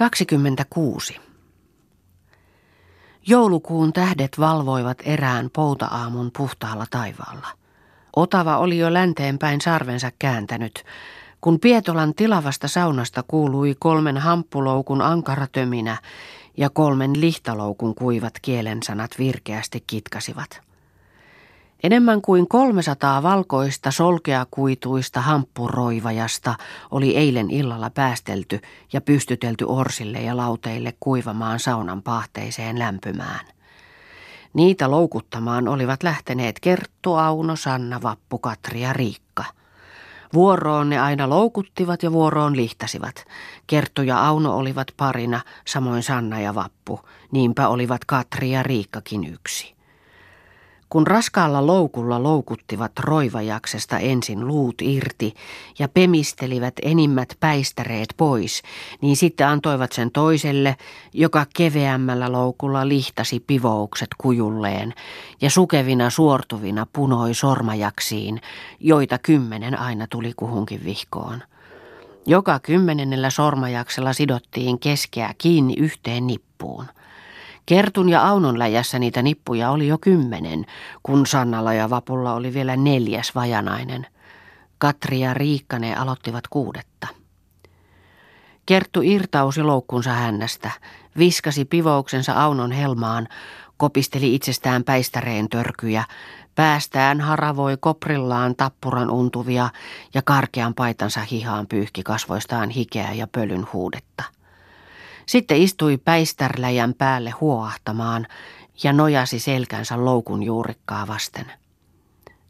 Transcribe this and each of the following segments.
26. Joulukuun tähdet valvoivat erään pouta-aamun puhtaalla taivaalla. Otava oli jo länteenpäin sarvensa kääntänyt, kun Pietolan tilavasta saunasta kuului kolmen hamppuloukun ankaratöminä ja kolmen lihtaloukun kuivat kielensanat virkeästi kitkasivat. Enemmän kuin 300 valkoista solkeakuituista hamppuroivajasta oli eilen illalla päästelty ja pystytelty orsille ja lauteille kuivamaan saunan pahteiseen lämpymään. Niitä loukuttamaan olivat lähteneet Kerttu, Auno, Sanna, Vappu, Katri ja Riikka. Vuoroon ne aina loukuttivat ja vuoroon lihtasivat. Kerttu ja Auno olivat parina, samoin Sanna ja Vappu. Niinpä olivat Katri ja Riikkakin yksi. Kun raskaalla loukulla loukuttivat roivajaksesta ensin luut irti ja pemistelivät enimmät päistäreet pois, niin sitten antoivat sen toiselle, joka keveämmällä loukulla lihtasi pivoukset kujulleen ja sukevina suortuvina punoi sormajaksiin, joita kymmenen aina tuli kuhunkin vihkoon. Joka kymmenennellä sormajaksella sidottiin keskeä kiinni yhteen nippuun – Kertun ja Aunon läjässä niitä nippuja oli jo kymmenen, kun Sannalla ja Vapulla oli vielä neljäs vajanainen. Katri ja Riikkanen aloittivat kuudetta. Kerttu irtausi loukkunsa hännästä, viskasi pivouksensa Aunon helmaan, kopisteli itsestään päistäreen törkyjä, päästään haravoi koprillaan tappuran untuvia ja karkean paitansa hihaan pyyhki kasvoistaan hikeä ja pölyn huudetta. Sitten istui päistärläjän päälle huoahtamaan ja nojasi selkänsä loukun juurikkaa vasten.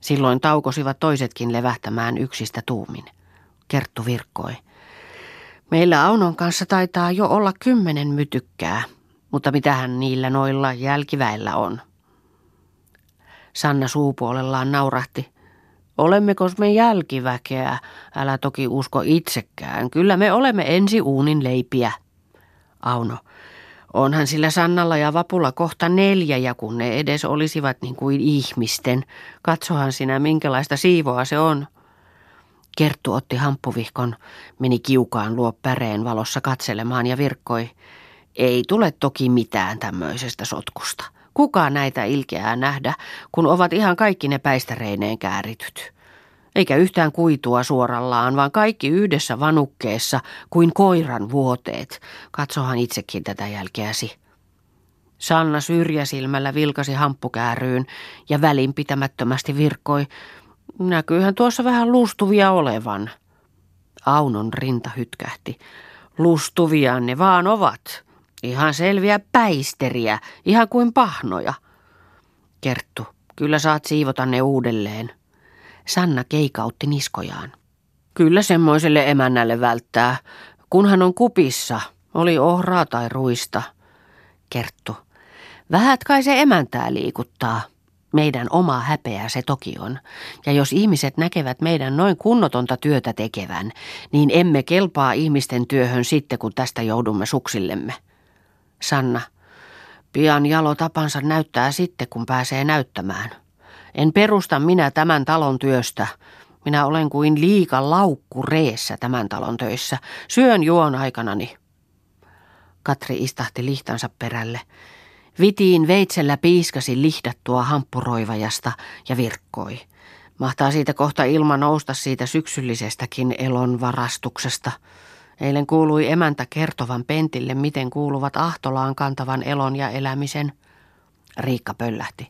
Silloin taukosivat toisetkin levähtämään yksistä tuumin. Kerttu virkkoi. Meillä Aunon kanssa taitaa jo olla kymmenen mytykkää, mutta mitähän niillä noilla jälkiväillä on? Sanna suupuolellaan naurahti. Olemmeko me jälkiväkeä? Älä toki usko itsekään. Kyllä me olemme ensi uunin leipiä. Auno, onhan sillä Sannalla ja Vapulla kohta neljä ja kun ne edes olisivat niin kuin ihmisten. Katsohan sinä minkälaista siivoa se on. Kerttu otti hamppuvihkon, meni kiukaan luo päreen valossa katselemaan ja virkkoi. Ei tule toki mitään tämmöisestä sotkusta. Kuka näitä ilkeää nähdä, kun ovat ihan kaikki ne päistäreineen käärityt. Eikä yhtään kuitua suorallaan, vaan kaikki yhdessä vanukkeessa kuin koiran vuoteet. Katsohan itsekin tätä jälkeäsi. Sanna syrjäsilmällä vilkasi hamppukääryyn ja välinpitämättömästi virkkoi. Näkyyhän tuossa vähän lustuvia olevan. Aunon rinta hytkähti. Lustuvia ne vaan ovat. Ihan selviä päisteriä, ihan kuin pahnoja. Kerttu, kyllä saat siivota ne uudelleen. Sanna keikautti niskojaan. Kyllä semmoiselle emännälle välttää, kunhan on kupissa, oli ohraa tai ruista. Kerttu. Vähät kai se emäntää liikuttaa. Meidän oma häpeä se toki on. Ja jos ihmiset näkevät meidän noin kunnotonta työtä tekevän, niin emme kelpaa ihmisten työhön sitten, kun tästä joudumme suksillemme. Sanna. Pian jalo tapansa näyttää sitten, kun pääsee näyttämään. En perusta minä tämän talon työstä. Minä olen kuin liika laukku reessä tämän talon töissä. Syön juon aikanani. Katri istahti lihtansa perälle. Vitiin veitsellä piiskasi lihdattua hamppuroivajasta ja virkkoi. Mahtaa siitä kohta ilma nousta siitä syksyllisestäkin elon varastuksesta. Eilen kuului emäntä kertovan Pentille, miten kuuluvat Ahtolaan kantavan elon ja elämisen. Riikka pöllähti.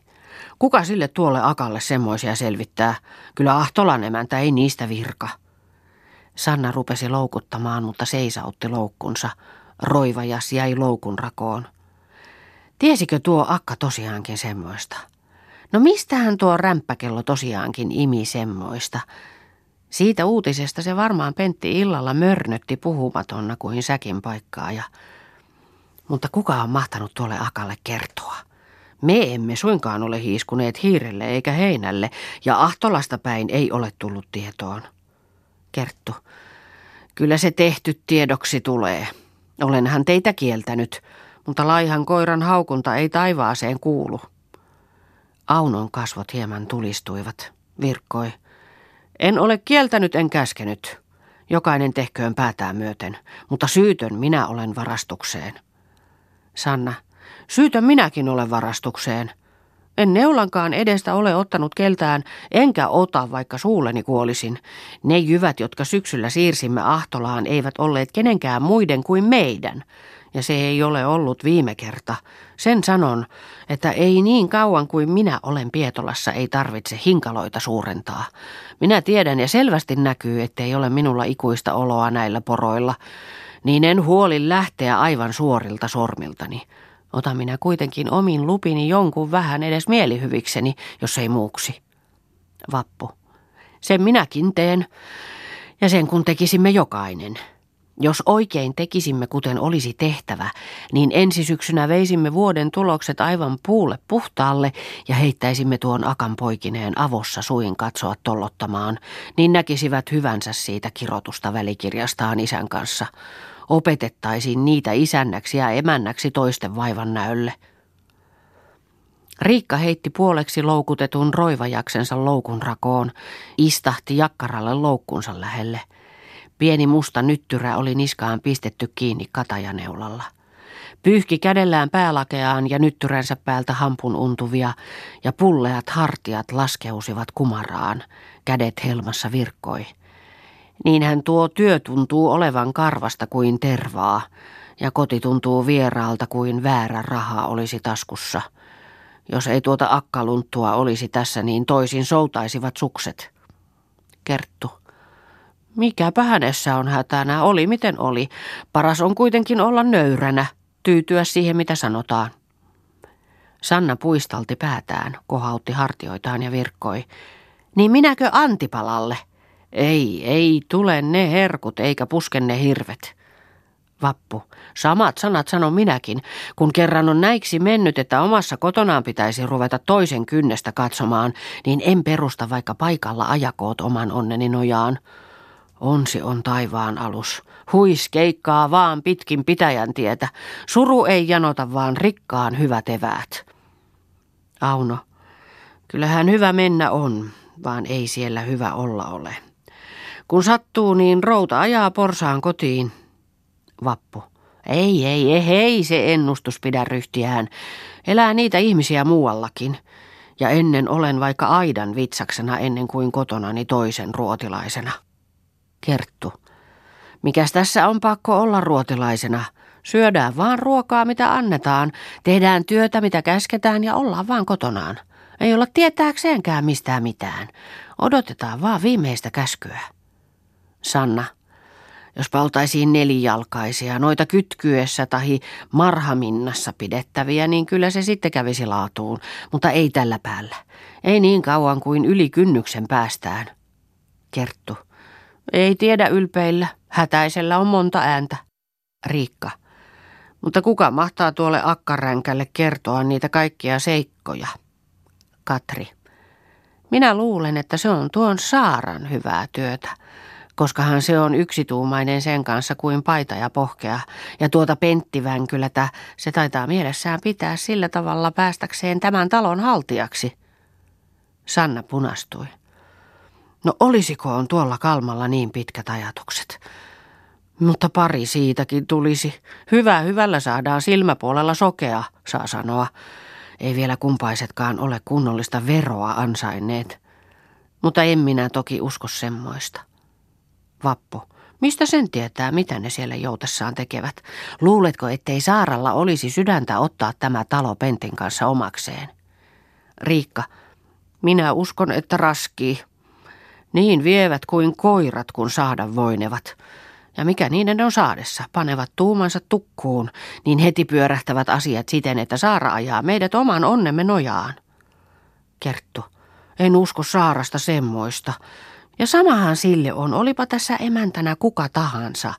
Kuka sille tuolle akalle semmoisia selvittää? Kyllä Ahtolan emäntä ei niistä virka. Sanna rupesi loukuttamaan, mutta seisautti loukkunsa. Roivajas jäi loukun rakoon. Tiesikö tuo akka tosiaankin semmoista? No mistähän tuo rämppäkello tosiaankin imi semmoista? Siitä uutisesta se varmaan Pentti illalla mörnötti puhumatonna kuin säkin paikkaa ja... Mutta kuka on mahtanut tuolle akalle kertoa? Me emme suinkaan ole hiiskuneet hiirelle eikä heinälle, ja Ahtolasta päin ei ole tullut tietoon. Kerttu, kyllä se tehty tiedoksi tulee. Olenhan teitä kieltänyt, mutta laihan koiran haukunta ei taivaaseen kuulu. Aunon kasvot hieman tulistuivat. Virkkoi. En ole kieltänyt en käskenyt. Jokainen tehköön päätään myöten, mutta syytön minä olen varastukseen. Sanna, syytön minäkin olen varastukseen. En neulankaan edestä ole ottanut keltään, enkä ota, vaikka suulleni kuolisin. Ne jyvät, jotka syksyllä siirsimme Ahtolaan, eivät olleet kenenkään muiden kuin meidän. Ja se ei ole ollut viime kerta. Sen sanon, että ei niin kauan kuin minä olen Pietolassa, ei tarvitse hinkaloita suurentaa. Minä tiedän ja selvästi näkyy, ettei ole minulla ikuista oloa näillä poroilla. Niin en huoli lähteä aivan suorilta sormiltani. Otan minä kuitenkin omin lupini jonkun vähän edes mielihyvikseni, jos ei muuksi. Vappu. Sen minäkin teen, ja sen kun tekisimme jokainen. Jos oikein tekisimme kuten olisi tehtävä, niin ensi syksynä veisimme vuoden tulokset aivan puulle puhtaalle ja heittäisimme tuon akan poikineen avossa suin katsoa tollottamaan, niin näkisivät hyvänsä siitä kirotusta välikirjastaan isän kanssa – opetettaisiin niitä isännäksi ja emännäksi toisten vaivan näölle. Riikka heitti puoleksi loukutetun roivajaksensa loukun rakoon, istahti jakkaralle loukkunsa lähelle. Pieni musta nyttyrä oli niskaan pistetty kiinni katajaneulalla. Pyyhki kädellään päälakeaan ja nyttyränsä päältä hampun untuvia, ja pulleat hartiat laskeusivat kumaraan, kädet helmassa virkkoi. Niinhän tuo työ tuntuu olevan karvasta kuin tervaa, ja koti tuntuu vieraalta kuin väärä raha olisi taskussa. Jos ei tuota akkalunttua olisi tässä, niin toisin soutaisivat sukset. Kerttu. Mikäpä hänessä on hätänä, oli miten oli. Paras on kuitenkin olla nöyränä, tyytyä siihen mitä sanotaan. Sanna puistalti päätään, kohautti hartioitaan ja virkkoi. Niin minäkö Antipalalle? Ei, ei tule ne herkut eikä puske ne hirvet. Vappu, samat sanat sanon minäkin, kun kerran on näiksi mennyt, että omassa kotonaan pitäisi ruveta toisen kynnestä katsomaan, niin en perusta vaikka paikalla ajakoot oman onneni nojaan. Onsi on taivaan alus. Huis keikkaa vaan pitkin pitäjän tietä. Suru ei janota vaan rikkaan hyvät eväät. Auno, kyllähän hyvä mennä on, vaan ei siellä hyvä olla ole. Kun sattuu, niin routa ajaa porsaan kotiin. Vappu. Ei, ei, ei, ei se ennustus pidä ryhtiään. Elää niitä ihmisiä muuallakin. Ja ennen olen vaikka aidan vitsaksena ennen kuin kotonani toisen ruotilaisena. Kerttu. Mikäs tässä on pakko olla ruotilaisena? Syödään vaan ruokaa, mitä annetaan. Tehdään työtä, mitä käsketään ja ollaan vaan kotonaan. Ei olla tietääkseenkään mistään mitään. Odotetaan vaan viimeistä käskyä. Sanna, jos oltaisiin nelijalkaisia, noita kytkyessä tahi marhaminnassa pidettäviä, niin kyllä se sitten kävisi laatuun, mutta ei tällä päällä. Ei niin kauan kuin yli kynnyksen päästään. Kerttu. Ei tiedä ylpeillä. Hätäisellä on monta ääntä. Riikka. Mutta kuka mahtaa tuolle akkaränkälle kertoa niitä kaikkia seikkoja? Katri. Minä luulen, että se on tuon Saaran hyvää työtä koskahan se on yksituumainen sen kanssa kuin paita ja pohkea, ja tuota penttivänkylätä se taitaa mielessään pitää sillä tavalla päästäkseen tämän talon haltijaksi. Sanna punastui. No olisiko on tuolla kalmalla niin pitkät ajatukset? Mutta pari siitäkin tulisi. Hyvä hyvällä saadaan silmäpuolella sokea, saa sanoa. Ei vielä kumpaisetkaan ole kunnollista veroa ansainneet. Mutta en minä toki usko semmoista. Vappu. Mistä sen tietää, mitä ne siellä joutessaan tekevät? Luuletko, ettei Saaralla olisi sydäntä ottaa tämä talo Pentin kanssa omakseen? Riikka. Minä uskon, että raskii. Niin vievät kuin koirat, kun saada voinevat. Ja mikä niiden on saadessa, panevat tuumansa tukkuun, niin heti pyörähtävät asiat siten, että Saara ajaa meidät oman onnemme nojaan. Kerttu. En usko Saarasta semmoista. Ja samahan sille on, olipa tässä emäntänä kuka tahansa.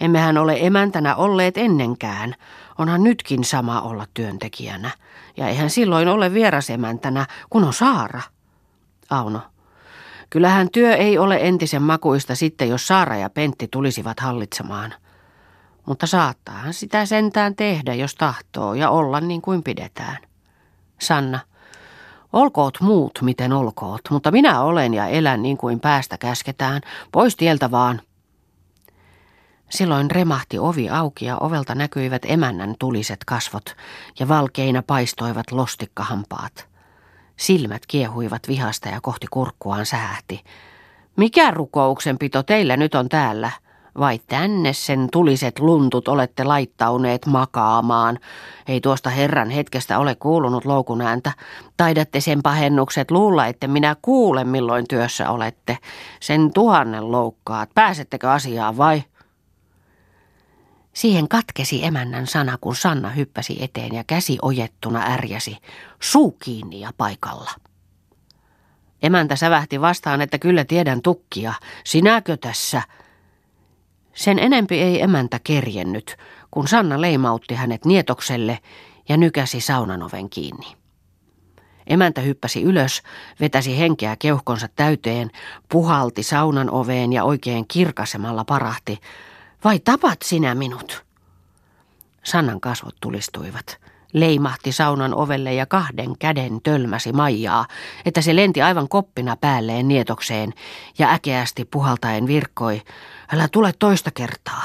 Emmehän ole emäntänä olleet ennenkään. Onhan nytkin sama olla työntekijänä. Ja eihän silloin ole vierasemäntänä, kun on Saara. Auno. Kyllähän työ ei ole entisen makuista sitten, jos Saara ja Pentti tulisivat hallitsemaan. Mutta saattaahan sitä sentään tehdä, jos tahtoo, ja olla niin kuin pidetään. Sanna. Olkoot muut, miten olkoot, mutta minä olen ja elän niin kuin päästä käsketään. Pois tieltä vaan. Silloin remahti ovi auki ja ovelta näkyivät emännän tuliset kasvot ja valkeina paistoivat lostikkahampaat. Silmät kiehuivat vihasta ja kohti kurkkuaan sähti. Mikä rukouksenpito teillä nyt on täällä? Vai tänne sen tuliset luntut olette laittauneet makaamaan? Ei tuosta herran hetkestä ole kuulunut loukun ääntä. Taidatte sen pahennukset luulla, että minä kuulen milloin työssä olette. Sen tuhannen loukkaat. Pääsettekö asiaan vai? Siihen katkesi emännän sana, kun Sanna hyppäsi eteen ja käsi ojettuna ärjäsi, suu kiinni ja paikalla. Emäntä sävähti vastaan, että kyllä tiedän tukkia. Sinäkö tässä? Sen enempi ei emäntä kerjennyt, kun Sanna leimautti hänet nietokselle ja nykäsi saunan oven kiinni. Emäntä hyppäsi ylös, vetäsi henkeä keuhkonsa täyteen, puhalti saunan oveen ja oikein kirkasemalla parahti. Vai tapat sinä minut? Sannan kasvot tulistuivat. Leimahti saunan ovelle ja kahden käden tölmäsi Maijaa, että se lenti aivan koppina päälleen nietokseen ja äkeästi puhaltaen virkkoi, älä tule toista kertaa.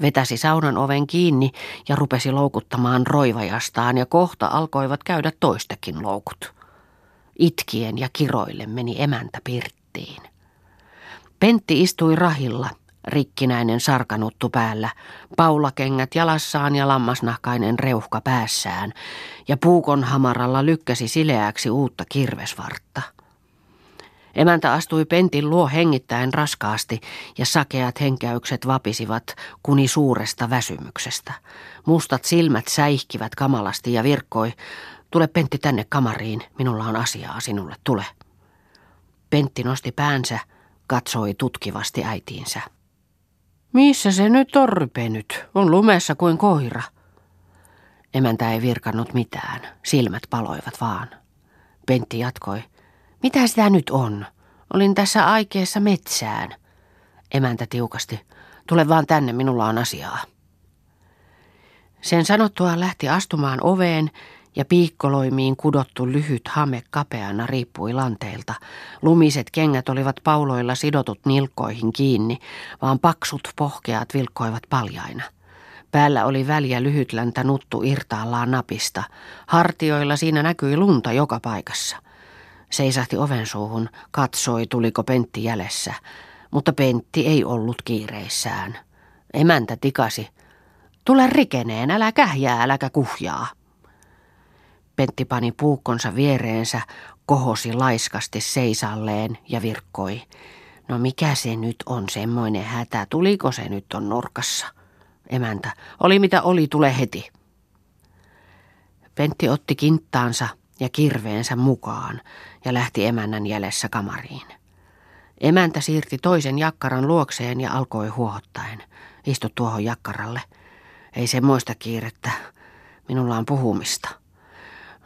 Vetäsi saunan oven kiinni ja rupesi loukuttamaan roivajastaan ja kohta alkoivat käydä toistakin loukut. Itkien ja kiroille meni emäntä pirttiin. Pentti istui rahilla rikkinäinen sarkanuttu päällä, paulakengät jalassaan ja lammasnahkainen reuhka päässään, ja puukon hamaralla lykkäsi sileäksi uutta kirvesvartta. Emäntä astui pentin luo hengittäen raskaasti ja sakeat henkäykset vapisivat kuni suuresta väsymyksestä. Mustat silmät säihkivät kamalasti ja virkkoi, tule Pentti tänne kamariin, minulla on asiaa sinulle, tule. Pentti nosti päänsä, katsoi tutkivasti äitiinsä. Missä se nyt on rypenyt? On lumessa kuin koira. Emäntä ei virkannut mitään. Silmät paloivat vaan. Pentti jatkoi. Mitä sitä nyt on? Olin tässä aikeessa metsään. Emäntä tiukasti. Tule vaan tänne, minulla on asiaa. Sen sanottua lähti astumaan oveen ja piikkoloimiin kudottu lyhyt hame kapeana riippui lanteilta. Lumiset kengät olivat pauloilla sidotut nilkkoihin kiinni, vaan paksut pohkeat vilkkoivat paljaina. Päällä oli väliä lyhytläntä nuttu irtaallaan napista. Hartioilla siinä näkyi lunta joka paikassa. Seisahti oven suuhun, katsoi tuliko Pentti jäljessä, mutta Pentti ei ollut kiireissään. Emäntä tikasi. Tule rikeneen, älä kähjää, äläkä kuhjaa. Pentti pani puukkonsa viereensä, kohosi laiskasti seisalleen ja virkkoi. No mikä se nyt on semmoinen hätä, tuliko se nyt on nurkassa? Emäntä, oli mitä oli, tule heti. Pentti otti kinttaansa ja kirveensä mukaan ja lähti emännän jäljessä kamariin. Emäntä siirti toisen jakkaran luokseen ja alkoi huohottaen. Istu tuohon jakkaralle. Ei semmoista kiirettä. Minulla on puhumista.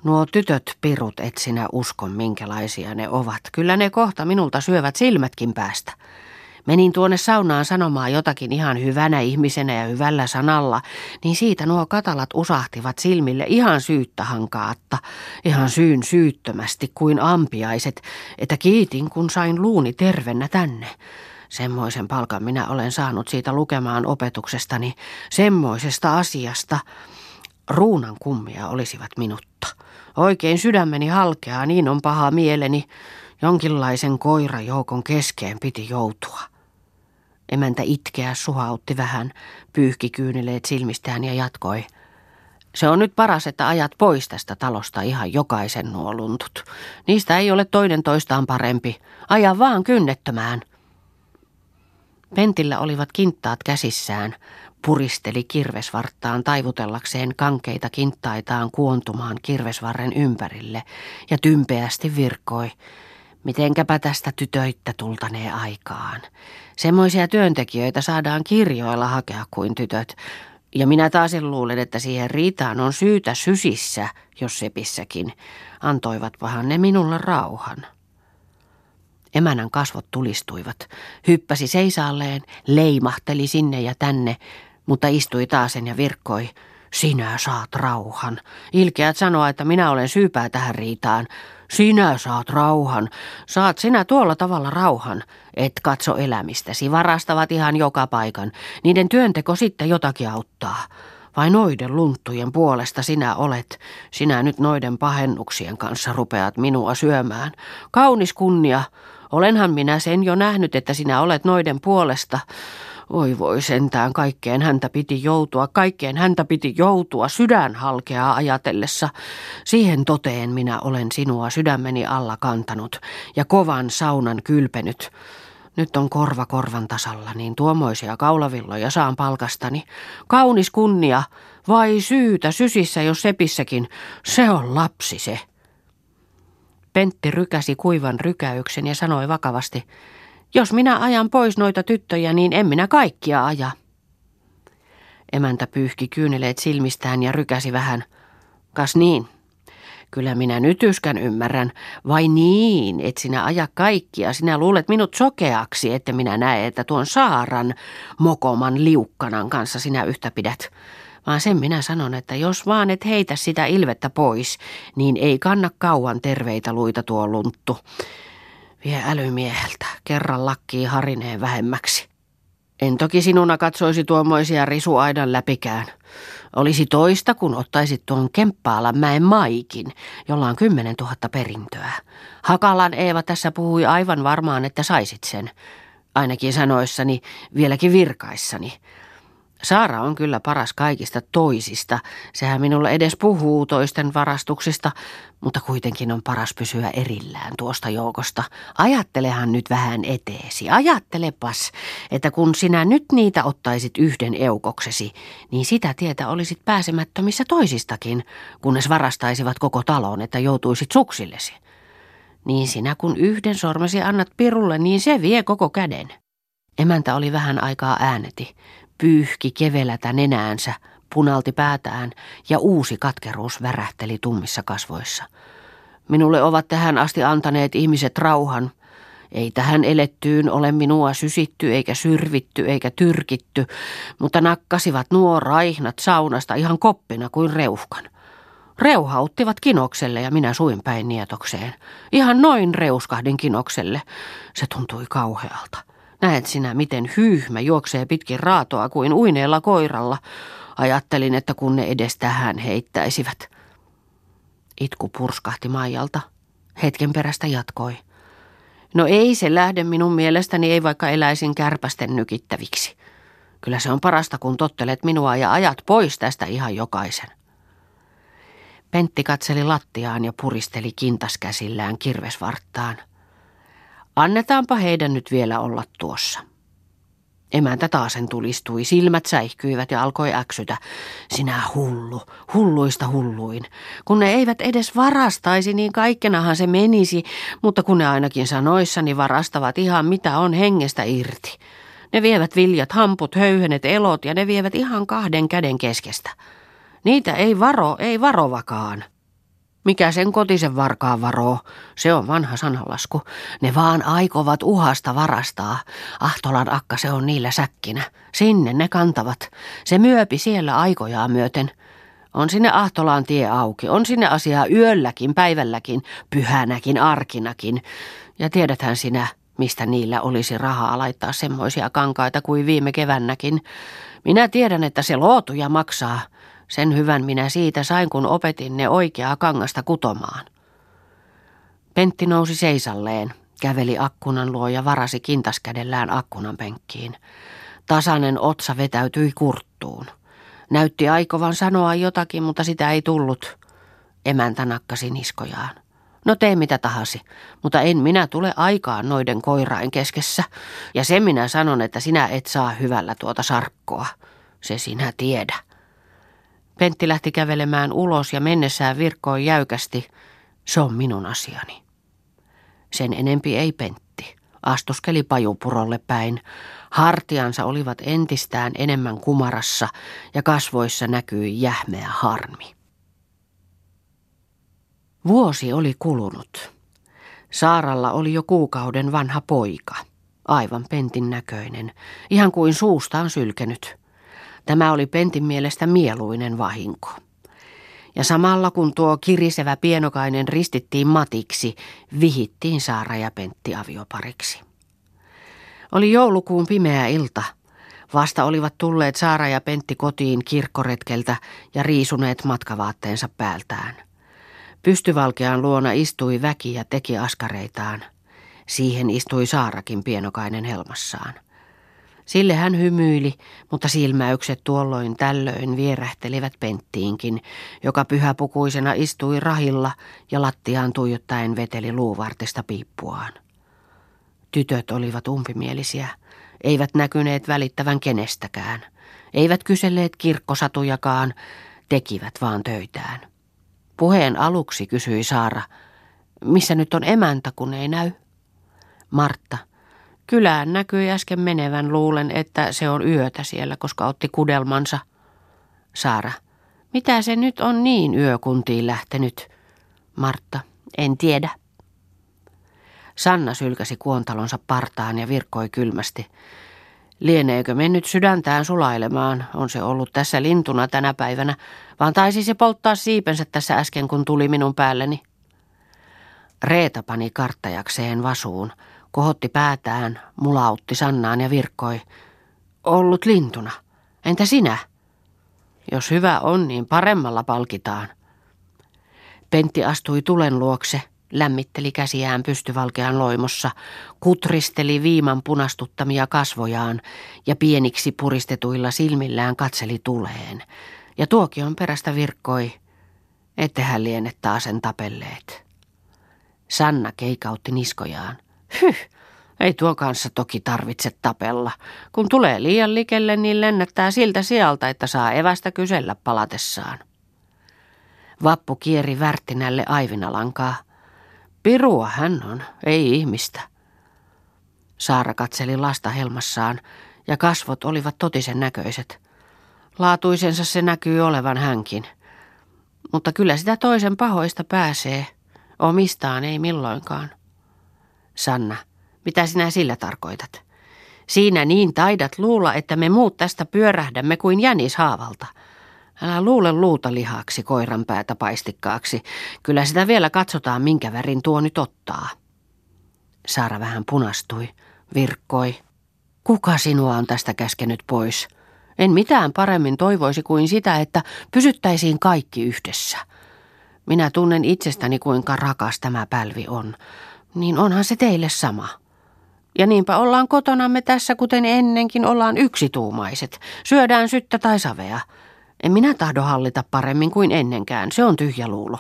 Nuo tytöt pirut et sinä uskon minkälaisia ne ovat. Kyllä ne kohta minulta syövät silmätkin päästä. Menin tuonne saunaan sanomaan jotakin ihan hyvänä ihmisenä ja hyvällä sanalla, niin siitä nuo katalat usahtivat silmille ihan syyttä hankaatta, ihan syyn syyttömästi kuin ampiaiset, että kiitin kun sain luuni tervennä tänne. Semmoisen palkan minä olen saanut siitä lukemaan opetuksestani, semmoisesta asiasta. Ruunan kummia olisivat minutta. Oikein sydämeni halkeaa, niin on paha mieleni. Jonkinlaisen koirajoukon keskeen piti joutua. Emäntä itkeä suhautti vähän, pyyhki kyyneleet silmistään ja jatkoi. Se on nyt paras, että ajat pois tästä talosta ihan jokaisen nuo luntut. Niistä ei ole toinen toistaan parempi. Aja vaan kynnettömään. Pentillä olivat kinttaat käsissään, puristeli kirvesvarttaan taivutellakseen kankeita kinttaitaan kuontumaan kirvesvarren ympärille ja tympeästi virkoi. Mitenkäpä tästä tytöittä tultanee aikaan. Semmoisia työntekijöitä saadaan kirjoilla hakea kuin tytöt. Ja minä taas luulen, että siihen riitaan on syytä sysissä, jos sepissäkin. Antoivatpahan ne minulle rauhan. Emänän kasvot tulistuivat. Hyppäsi seisaalleen, leimahteli sinne ja tänne, mutta istui taasen ja virkkoi. Sinä saat rauhan. Ilkeät sanoa, että minä olen syypää tähän riitaan. Sinä saat rauhan. Saat sinä tuolla tavalla rauhan. Et katso elämistäsi. Varastavat ihan joka paikan. Niiden työnteko sitten jotakin auttaa. Vai noiden lunttujen puolesta sinä olet? Sinä nyt noiden pahennuksien kanssa rupeat minua syömään. Kaunis kunnia. Olenhan minä sen jo nähnyt, että sinä olet noiden puolesta. Oi voi sentään, kaikkeen häntä piti joutua, kaikkeen häntä piti joutua, sydän halkeaa ajatellessa. Siihen toteen minä olen sinua sydämeni alla kantanut ja kovan saunan kylpenyt. Nyt on korva korvan tasalla, niin tuomoisia kaulavilloja saan palkastani. Kaunis kunnia, vai syytä sysissä jos sepissäkin, se on lapsi se. Pentti rykäsi kuivan rykäyksen ja sanoi vakavasti, jos minä ajan pois noita tyttöjä, niin en minä kaikkia aja. Emäntä pyyhki kyyneleet silmistään ja rykäsi vähän. Kas niin, kyllä minä nyt yskän ymmärrän. Vai niin, et sinä aja kaikkia, sinä luulet minut sokeaksi, että minä näe, että tuon Saaran mokoman liukkanan kanssa sinä yhtä pidät. Vaan sen minä sanon, että jos vaan et heitä sitä ilvettä pois, niin ei kanna kauan terveitä luita tuo lunttu. Vie älymieheltä, kerran lakkii harineen vähemmäksi. En toki sinuna katsoisi tuommoisia risuaidan läpikään. Olisi toista, kun ottaisit tuon Kemppaalan mäen maikin, jolla on kymmenen tuhatta perintöä. Hakalan Eeva tässä puhui aivan varmaan, että saisit sen. Ainakin sanoissani, vieläkin virkaissani. Saara on kyllä paras kaikista toisista. Sehän minulle edes puhuu toisten varastuksista, mutta kuitenkin on paras pysyä erillään tuosta joukosta. Ajattelehan nyt vähän eteesi. Ajattelepas, että kun sinä nyt niitä ottaisit yhden eukoksesi, niin sitä tietä olisit pääsemättömissä toisistakin, kunnes varastaisivat koko talon, että joutuisit suksillesi. Niin sinä kun yhden sormesi annat pirulle, niin se vie koko käden. Emäntä oli vähän aikaa ääneti pyyhki kevelätä nenäänsä, punalti päätään ja uusi katkeruus värähteli tummissa kasvoissa. Minulle ovat tähän asti antaneet ihmiset rauhan. Ei tähän elettyyn ole minua sysitty eikä syrvitty eikä tyrkitty, mutta nakkasivat nuo raihnat saunasta ihan koppina kuin reuhkan. Reuhauttivat kinokselle ja minä suin päin nietokseen. Ihan noin reuskahdin kinokselle. Se tuntui kauhealta. Näet sinä, miten hyhmä juoksee pitkin raatoa kuin uineella koiralla. Ajattelin, että kun ne edes tähän heittäisivät. Itku purskahti Maijalta. Hetken perästä jatkoi. No ei se lähde minun mielestäni, ei vaikka eläisin kärpästen nykittäviksi. Kyllä se on parasta, kun tottelet minua ja ajat pois tästä ihan jokaisen. Pentti katseli lattiaan ja puristeli kintaskäsillään kirvesvarttaan. Annetaanpa heidän nyt vielä olla tuossa. Emäntä taasen tulistui, silmät säihkyivät ja alkoi äksytä. Sinä hullu, hulluista hulluin. Kun ne eivät edes varastaisi, niin kaikkenahan se menisi, mutta kun ne ainakin sanoissani varastavat ihan mitä on hengestä irti. Ne vievät viljat, hamput, höyhenet, elot ja ne vievät ihan kahden käden keskestä. Niitä ei varo, ei varovakaan. Mikä sen kotisen varkaan varoo? Se on vanha sanalasku. Ne vaan aikovat uhasta varastaa. Ahtolan akka se on niillä säkkinä. Sinne ne kantavat. Se myöpi siellä aikojaan myöten. On sinne Ahtolaan tie auki. On sinne asiaa yölläkin, päivälläkin, pyhänäkin, arkinakin. Ja tiedäthän sinä, mistä niillä olisi rahaa laittaa semmoisia kankaita kuin viime kevännäkin. Minä tiedän, että se lootuja maksaa. Sen hyvän minä siitä sain, kun opetin ne oikeaa kangasta kutomaan. Pentti nousi seisalleen, käveli akkunan luo ja varasi kintaskädellään akkunan penkkiin. Tasainen otsa vetäytyi kurttuun. Näytti aikovan sanoa jotakin, mutta sitä ei tullut. Emäntä nakkasi niskojaan. No tee mitä tahasi, mutta en minä tule aikaan noiden koirain keskessä. Ja sen minä sanon, että sinä et saa hyvällä tuota sarkkoa. Se sinä tiedä. Pentti lähti kävelemään ulos ja mennessään virkkoi jäykästi. Se on minun asiani. Sen enempi ei Pentti. Astuskeli pajupurolle päin. Hartiansa olivat entistään enemmän kumarassa ja kasvoissa näkyi jähmeä harmi. Vuosi oli kulunut. Saaralla oli jo kuukauden vanha poika, aivan pentin näköinen, ihan kuin suustaan sylkenyt. Tämä oli Pentin mielestä mieluinen vahinko. Ja samalla kun tuo kirisevä pienokainen ristittiin matiksi, vihittiin Saara ja Pentti aviopariksi. Oli joulukuun pimeä ilta. Vasta olivat tulleet Saara ja Pentti kotiin kirkkoretkeltä ja riisuneet matkavaatteensa päältään. Pystyvalkean luona istui väki ja teki askareitaan. Siihen istui Saarakin pienokainen helmassaan. Sille hän hymyili, mutta silmäykset tuolloin tällöin vierähtelivät Penttiinkin, joka pyhäpukuisena istui rahilla ja lattiaan tuijottaen veteli luuvartista piippuaan. Tytöt olivat umpimielisiä, eivät näkyneet välittävän kenestäkään, eivät kyselleet kirkkosatujakaan, tekivät vaan töitään. Puheen aluksi kysyi Saara, missä nyt on emäntä, kun ei näy? Martta, kylään näkyi äsken menevän, luulen, että se on yötä siellä, koska otti kudelmansa. Saara, mitä se nyt on niin yökuntiin lähtenyt? Martta, en tiedä. Sanna sylkäsi kuontalonsa partaan ja virkkoi kylmästi. Lieneekö mennyt sydäntään sulailemaan, on se ollut tässä lintuna tänä päivänä, vaan taisi se polttaa siipensä tässä äsken, kun tuli minun päälleni. Reeta pani karttajakseen vasuun, kohotti päätään, mulautti Sannaan ja virkkoi. Ollut lintuna. Entä sinä? Jos hyvä on, niin paremmalla palkitaan. Pentti astui tulen luokse – lämmitteli käsiään pystyvalkean loimossa, kutristeli viiman punastuttamia kasvojaan ja pieniksi puristetuilla silmillään katseli tuleen. Ja tuokion perästä virkkoi, ettehän liene taasen tapelleet. Sanna keikautti niskojaan. Hyh, ei tuo kanssa toki tarvitse tapella. Kun tulee liian likelle, niin lennättää siltä sieltä, että saa evästä kysellä palatessaan. Vappu kieri Värtinälle aivinalankaa. Pirua hän on, ei ihmistä. Saara katseli lasta helmassaan ja kasvot olivat totisen näköiset. Laatuisensa se näkyy olevan hänkin. Mutta kyllä sitä toisen pahoista pääsee. Omistaan ei milloinkaan. Sanna, mitä sinä sillä tarkoitat? Siinä niin taidat luulla, että me muut tästä pyörähdämme kuin jänis haavalta – Älä luule luuta lihaksi, koiran päätä paistikkaaksi. Kyllä sitä vielä katsotaan, minkä värin tuo nyt ottaa. Saara vähän punastui, virkkoi. Kuka sinua on tästä käskenyt pois? En mitään paremmin toivoisi kuin sitä, että pysyttäisiin kaikki yhdessä. Minä tunnen itsestäni kuinka rakas tämä pälvi on. Niin onhan se teille sama. Ja niinpä ollaan kotonamme tässä, kuten ennenkin ollaan yksituumaiset. Syödään syttä tai savea. En minä tahdo hallita paremmin kuin ennenkään, se on tyhjä luulo.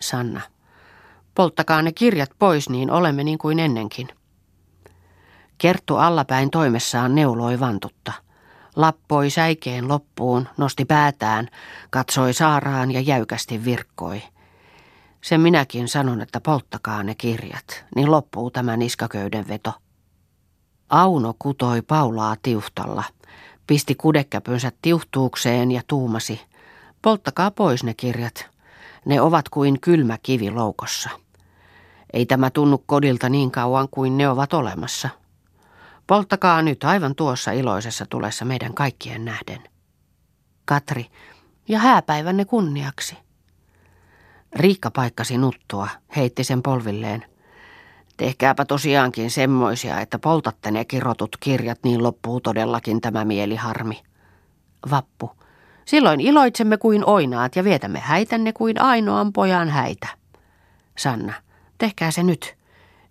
Sanna. Polttakaa ne kirjat pois, niin olemme niin kuin ennenkin. Kerttu allapäin toimessaan neuloi vantutta. Lappoi säikeen loppuun, nosti päätään, katsoi saaraan ja jäykästi virkkoi. Sen minäkin sanon, että polttakaa ne kirjat, niin loppuu tämä niskaköyden veto. Auno kutoi Paulaa tiuhtalla – pisti kudekkäpynsä tiuhtuukseen ja tuumasi. Polttakaa pois ne kirjat. Ne ovat kuin kylmä kivi loukossa. Ei tämä tunnu kodilta niin kauan kuin ne ovat olemassa. Polttakaa nyt aivan tuossa iloisessa tulessa meidän kaikkien nähden. Katri, ja hääpäivänne kunniaksi. Riikka paikkasi nuttua, heitti sen polvilleen. Tehkääpä tosiaankin semmoisia, että poltatte ne kirotut kirjat, niin loppuu todellakin tämä mieliharmi. Vappu. Silloin iloitsemme kuin oinaat ja vietämme häitänne kuin ainoan pojan häitä. Sanna. Tehkää se nyt.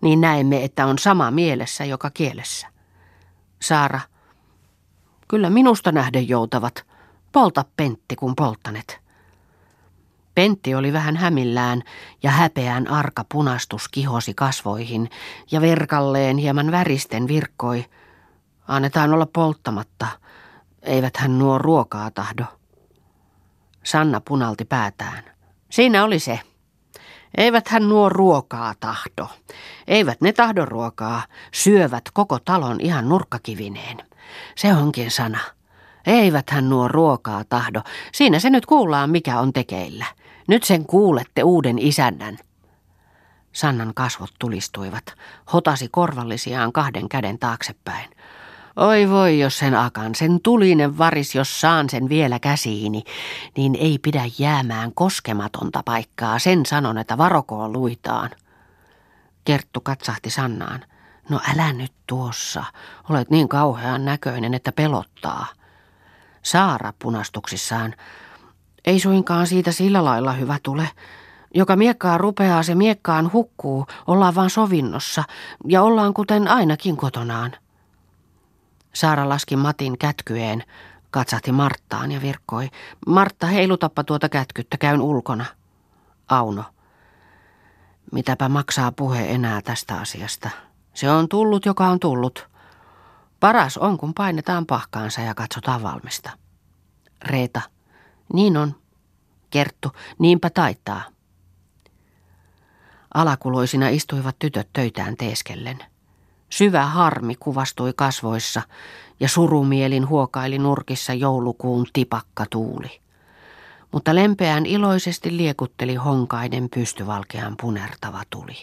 Niin näemme, että on sama mielessä joka kielessä. Saara. Kyllä minusta nähden joutavat. Polta Pentti, kun polttanet. Pentti oli vähän hämillään ja häpeän arka punastus kihosi kasvoihin ja verkalleen hieman väristen virkkoi. Annetaan olla polttamatta. Eivät hän nuo ruokaa tahdo. Sanna punalti päätään. Siinä oli se. Eivät hän nuo ruokaa tahdo. Eivät ne tahdo ruokaa. Syövät koko talon ihan nurkkakivineen. Se onkin sana. Eivät hän nuo ruokaa tahdo. Siinä se nyt kuullaan, mikä on tekeillä. Nyt sen kuulette uuden isännän. Sannan kasvot tulistuivat, hotasi korvallisiaan kahden käden taaksepäin. Oi voi, jos sen akan, sen tulinen varis, jos saan sen vielä käsiini, niin ei pidä jäämään koskematonta paikkaa, sen sanon, että varokoon luitaan. Kerttu katsahti Sannaan. No älä nyt tuossa, olet niin kauhean näköinen, että pelottaa. Saara punastuksissaan. Ei suinkaan siitä sillä lailla hyvä tule. Joka miekkaa rupeaa, se miekkaan hukkuu, ollaan vaan sovinnossa ja ollaan kuten ainakin kotonaan. Saara laski Matin kätkyeen, katsahti Marttaan ja virkkoi. Martta, heilutappa tuota kätkyttä, käyn ulkona. Auno. Mitäpä maksaa puhe enää tästä asiasta? Se on tullut, joka on tullut. Paras on, kun painetaan pahkaansa ja katsotaan valmista. Reeta. Niin on. Kerttu. Niinpä taittaa. Alakuloisina istuivat tytöt töitään teeskellen. Syvä harmi kuvastui kasvoissa ja surumielin huokaili nurkissa joulukuun tipakka tuuli. Mutta lempeään iloisesti liekutteli honkaiden pystyvalkean punertava tuli.